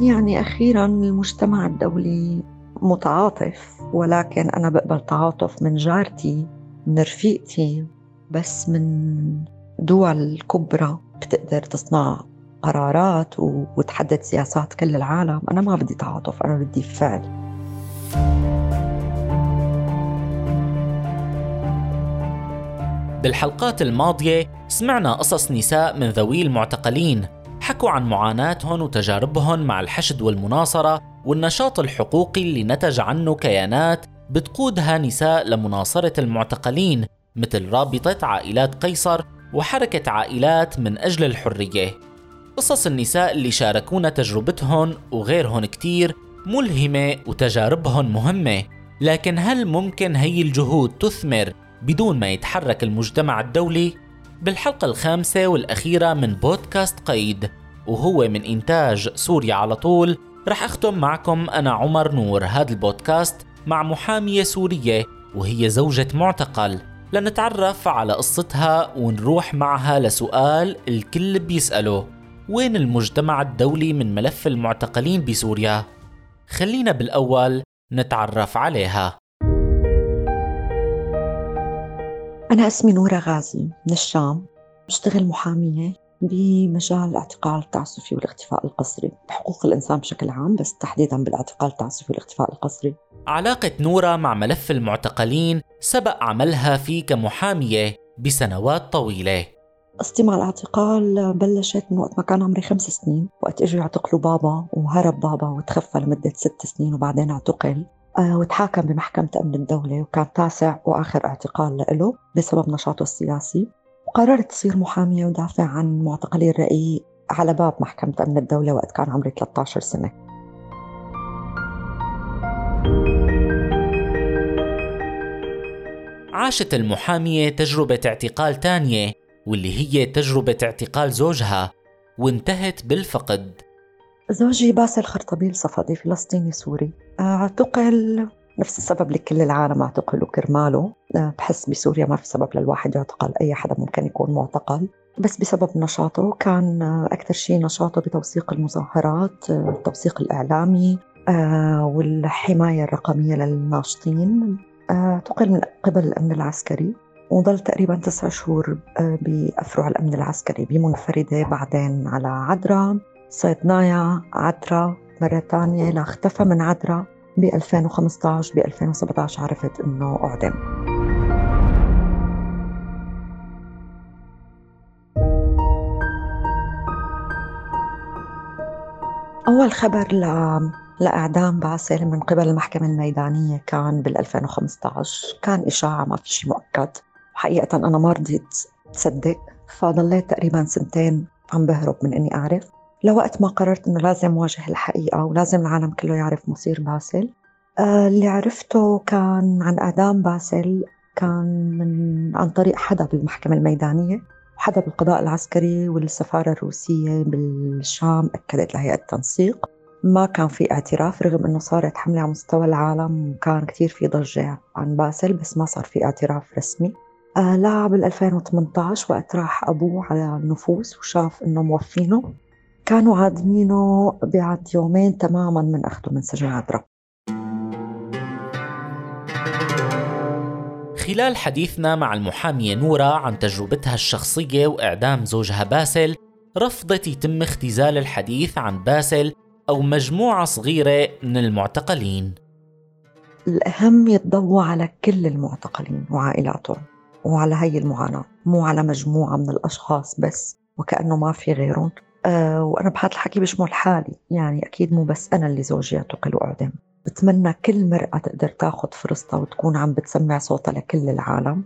يعني أخيرا المجتمع الدولي متعاطف ولكن أنا بقبل تعاطف من جارتي من رفيقتي بس من دول كبرى بتقدر تصنع قرارات وتحدد سياسات كل العالم. أنا ما بدي تعاطف أنا بدي فعل. بالحلقات الماضية سمعنا قصص نساء من ذوي المعتقلين حكوا عن معاناتهم وتجاربهم مع الحشد والمناصرة والنشاط الحقوقي اللي نتج عنه كيانات بتقودها نساء لمناصرة المعتقلين مثل رابطة عائلات قيصر وحركة عائلات من أجل الحرية قصص النساء اللي شاركونا تجربتهم وغيرهم كتير ملهمة وتجاربهم مهمة لكن هل ممكن هي الجهود تثمر بدون ما يتحرك المجتمع الدولي؟ بالحلقة الخامسة والأخيرة من بودكاست قيد وهو من إنتاج سوريا على طول رح أختم معكم أنا عمر نور هذا البودكاست مع محامية سورية وهي زوجة معتقل. لنتعرف على قصتها ونروح معها لسؤال الكل بيسأله. وين المجتمع الدولي من ملف المعتقلين بسوريا؟ خلينا بالأول نتعرف عليها. أنا اسمي نورة غازي من الشام. بشتغل محامية. بمجال الاعتقال التعسفي والاختفاء القسري بحقوق الإنسان بشكل عام بس تحديدا بالاعتقال التعسفي والاختفاء القسري. علاقة نورة مع ملف المعتقلين سبق عملها فيه كمحامية بسنوات طويلة. قصتي مع الاعتقال بلشت من وقت ما كان عمري خمس سنين وقت إجوا يعتقلوا بابا وهرب بابا وتخفى لمدة ست سنين وبعدين اعتقل. آه، وتحاكم بمحكمة أمن الدولة وكان تاسع وآخر اعتقال له بسبب نشاطه السياسي. وقررت تصير محامية ودافع عن معتقلي الرأي على باب محكمة أمن الدولة وقت كان عمري 13 سنة. عاشت المحامية تجربة اعتقال تانية واللي هي تجربة اعتقال زوجها وانتهت بالفقد. زوجي باسل خرطبيل صفدي فلسطيني سوري. أعتقل نفس السبب اللي كل العالم اعتقلوا كرماله. بحس بسوريا ما في سبب للواحد يعتقل أي حدا ممكن يكون معتقل. بس بسبب نشاطه كان أكثر شيء نشاطه بتوثيق المظاهرات التوثيق الإعلامي والحماية الرقمية للناشطين. اعتقل من قبل الأمن العسكري. وظل تقريبا تسع شهور بأفرع الأمن العسكري بمنفردة بعدين على عدرا. صيدنايا عدرا مرة ثانية لاختفى من عدرا. ب 2015 ب 2017 عرفت إنه أعدم. أول خبر ل... لإعدام باسل من قبل المحكمة الميدانية كان بال 2015 كان إشاعة ما في شيء مؤكد. حقيقة أنا ما رضيت تصدق فضليت تقريبا سنتين عم بهرب من إني أعرف. لوقت ما قررت إنه لازم واجه الحقيقة ولازم العالم كله يعرف مصير باسل. آه، اللي عرفته كان عن إعدام باسل كان من عن طريق حدا بالمحكمة الميدانية وحدا بالقضاء العسكري والسفارة الروسية بالشام أكدت لهيئة التنسيق. ما كان في اعتراف رغم إنه صارت حملة على مستوى العالم وكان كثير في ضجة عن باسل بس ما صار في اعتراف رسمي. آه لا بال 2018 وقت راح أبوه على النفوس وشاف إنه موفينه. كانوا عادمينه بعد يومين تماما من أخذه من سجن عدرا خلال حديثنا مع المحامية نورا عن تجربتها الشخصية وإعدام زوجها باسل رفضت يتم اختزال الحديث عن باسل أو مجموعة صغيرة من المعتقلين. الأهم يتضوى على كل المعتقلين وعائلاتهم وعلى هي المعاناة مو على مجموعة من الأشخاص بس وكأنه ما في غيرهم. أه وأنا بهذا الحكي بشمل حالي يعني أكيد مو بس أنا اللي زوجي اعتقل وأعدم. بتمنى كل مرأة تقدر تاخذ فرصتها وتكون عم بتسمع صوتها لكل العالم.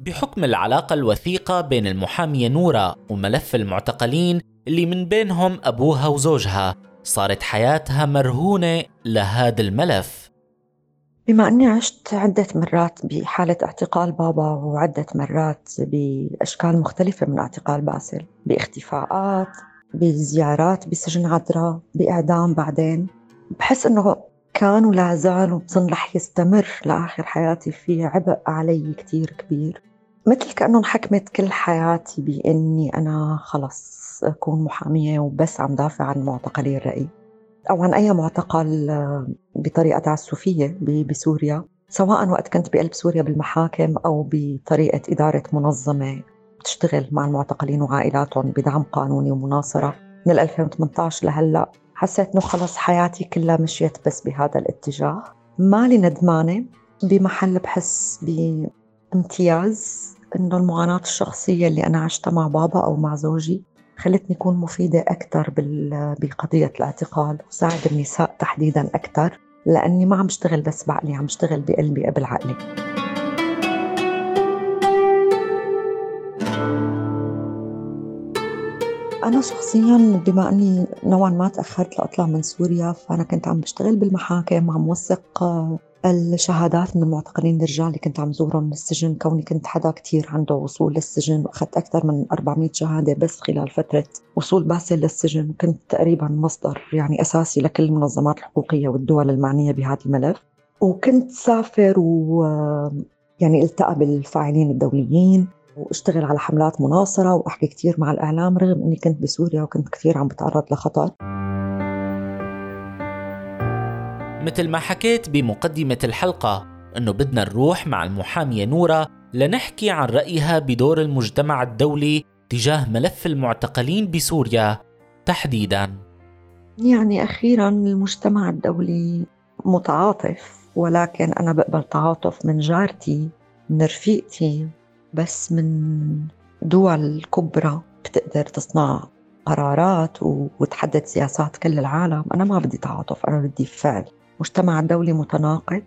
بحكم العلاقة الوثيقة بين المحامية نورا وملف المعتقلين اللي من بينهم أبوها وزوجها صارت حياتها مرهونة لهذا الملف. بما أني عشت عدة مرات بحالة اعتقال بابا وعدة مرات بأشكال مختلفة من اعتقال باسل باختفاءات بزيارات بسجن عذراء بإعدام بعدين. بحس أنه كان ولا زال وبظن رح يستمر لآخر حياتي في عبء علي كتير كبير. مثل كأنه انحكمت كل حياتي بإني أنا خلص أكون محامية وبس عم دافع عن معتقلي الرأي. أو عن أي معتقل آه، بطريقة تعسفية بسوريا. سواء وقت كنت بقلب سوريا بالمحاكم أو بطريقة إدارة منظمة بتشتغل مع المعتقلين وعائلاتهم بدعم قانوني ومناصرة. من 2018 لهلأ حسيت إنه خلص حياتي كلها مشيت بس بهذا الاتجاه. مالي ندمانة بمحل بحس بامتياز إنه المعاناة الشخصية اللي أنا عشتها مع بابا أو مع زوجي خلتني أكون مفيدة أكثر بقضية الاعتقال وساعد النساء تحديدا أكثر لأني ما عم بشتغل بس بعقلي عم بشتغل بقلبي قبل عقلي. أنا شخصيا بما أني نوعا ما تأخرت لأطلع من سوريا فأنا كنت عم بشتغل بالمحاكم عم وثق الشهادات من المعتقلين الرجال اللي كنت عم زورهم بالسجن كوني كنت حدا كتير عنده وصول للسجن وأخذت أكثر من 400 شهادة بس خلال فترة وصول باسل للسجن. كنت تقريبا مصدر يعني أساسي لكل المنظمات الحقوقية والدول المعنية بهذا الملف. وكنت سافر و يعني التقى بالفاعلين الدوليين. واشتغل على حملات مناصرة وأحكي كثير مع الإعلام رغم إني كنت بسوريا وكنت كثير عم بتعرض لخطر مثل ما حكيت بمقدمة الحلقة أنه بدنا نروح مع المحامية نورة لنحكي عن رأيها بدور المجتمع الدولي تجاه ملف المعتقلين بسوريا تحديدا. يعني أخيرا المجتمع الدولي متعاطف ولكن أنا بقبل تعاطف من جارتي من رفيقتي. بس من دول كبرى بتقدر تصنع قرارات وتحدد سياسات كل العالم. أنا ما بدي تعاطف أنا بدي فعل. المجتمع الدولي متناقض.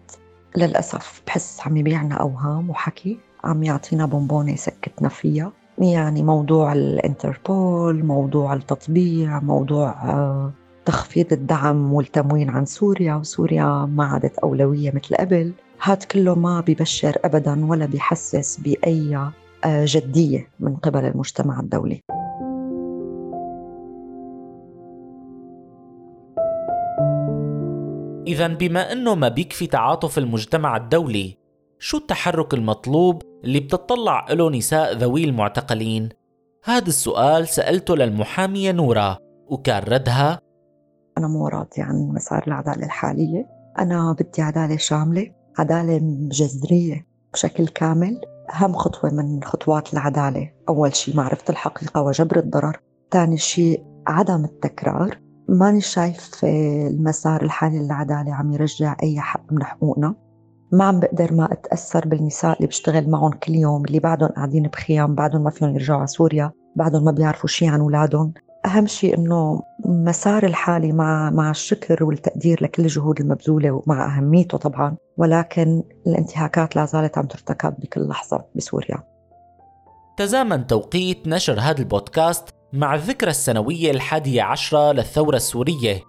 للأسف بحس عم يبيعنا أوهام وحكي عم يعطينا بونبونة يسكتنا فيها. يعني موضوع الإنتربول موضوع التطبيع موضوع آه، تخفيض الدعم والتموين عن سوريا. وسوريا ما عادت أولوية مثل قبل. هاد كله ما بيبشر أبدا ولا بيحسس بأي آه، جدية من قبل المجتمع الدولي. إذا بما أنه ما بيكفي تعاطف المجتمع الدولي شو التحرك المطلوب اللي بتطلع له نساء ذوي المعتقلين؟ هذا السؤال سألته للمحامية نورة وكان ردها أنا مو راضية عن مسار العدالة الحالية. أنا بدي عدالة شاملة. عدالة جذرية بشكل كامل. أهم خطوة من خطوات العدالة أول شيء معرفة الحقيقة وجبر الضرر. ثاني شيء عدم التكرار. ماني شايف المسار الحالي للعدالة عم يرجع أي حق من حقوقنا. ما عم بقدر ما أتأثر بالنساء اللي بشتغل معهم كل يوم اللي بعدهم قاعدين بخيام بعدهم ما فيهم يرجعوا على سوريا بعدهم ما بيعرفوا شيء عن أولادهم. أهم شيء إنه مسار الحالي مع مع الشكر والتقدير لكل الجهود المبذولة ومع أهميته طبعا ولكن الانتهاكات لا زالت عم ترتكب بكل لحظة بسوريا. تزامن توقيت نشر هذا البودكاست مع الذكرى السنوية الحادية عشرة للثورة السورية.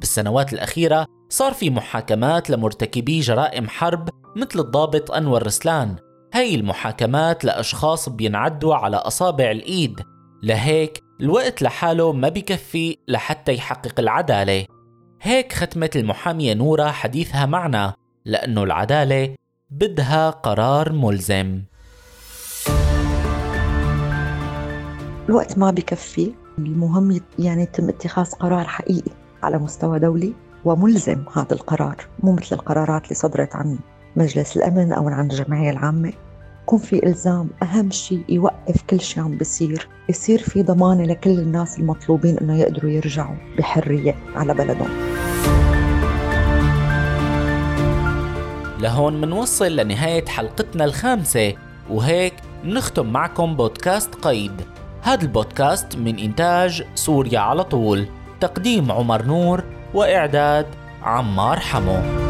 بالسنوات الأخيرة صار في محاكمات لمرتكبي جرائم حرب مثل الضابط أنور رسلان. هاي المحاكمات لأشخاص بينعدوا على أصابع الإيد. لهيك الوقت لحاله ما بكفي لحتى يحقق العدالة. هيك ختمت المحامية نورة حديثها معنا لأنه العدالة بدها قرار ملزم. الوقت ما بكفي المهم يعني يتم اتخاذ قرار حقيقي على مستوى دولي وملزم هذا القرار مو مثل القرارات اللي صدرت عن مجلس الأمن أو عن الجمعية العامة. يكون في إلزام أهم شيء يوقف كل شيء عم بيصير. يصير في ضمانة لكل الناس المطلوبين أنه يقدروا يرجعوا بحرية على بلدهم. لهون منوصل لنهاية حلقتنا الخامسة وهيك نختم معكم بودكاست قيد. هذا البودكاست من إنتاج سوريا على طول. تقديم عمر نور وإعداد عمار حمو.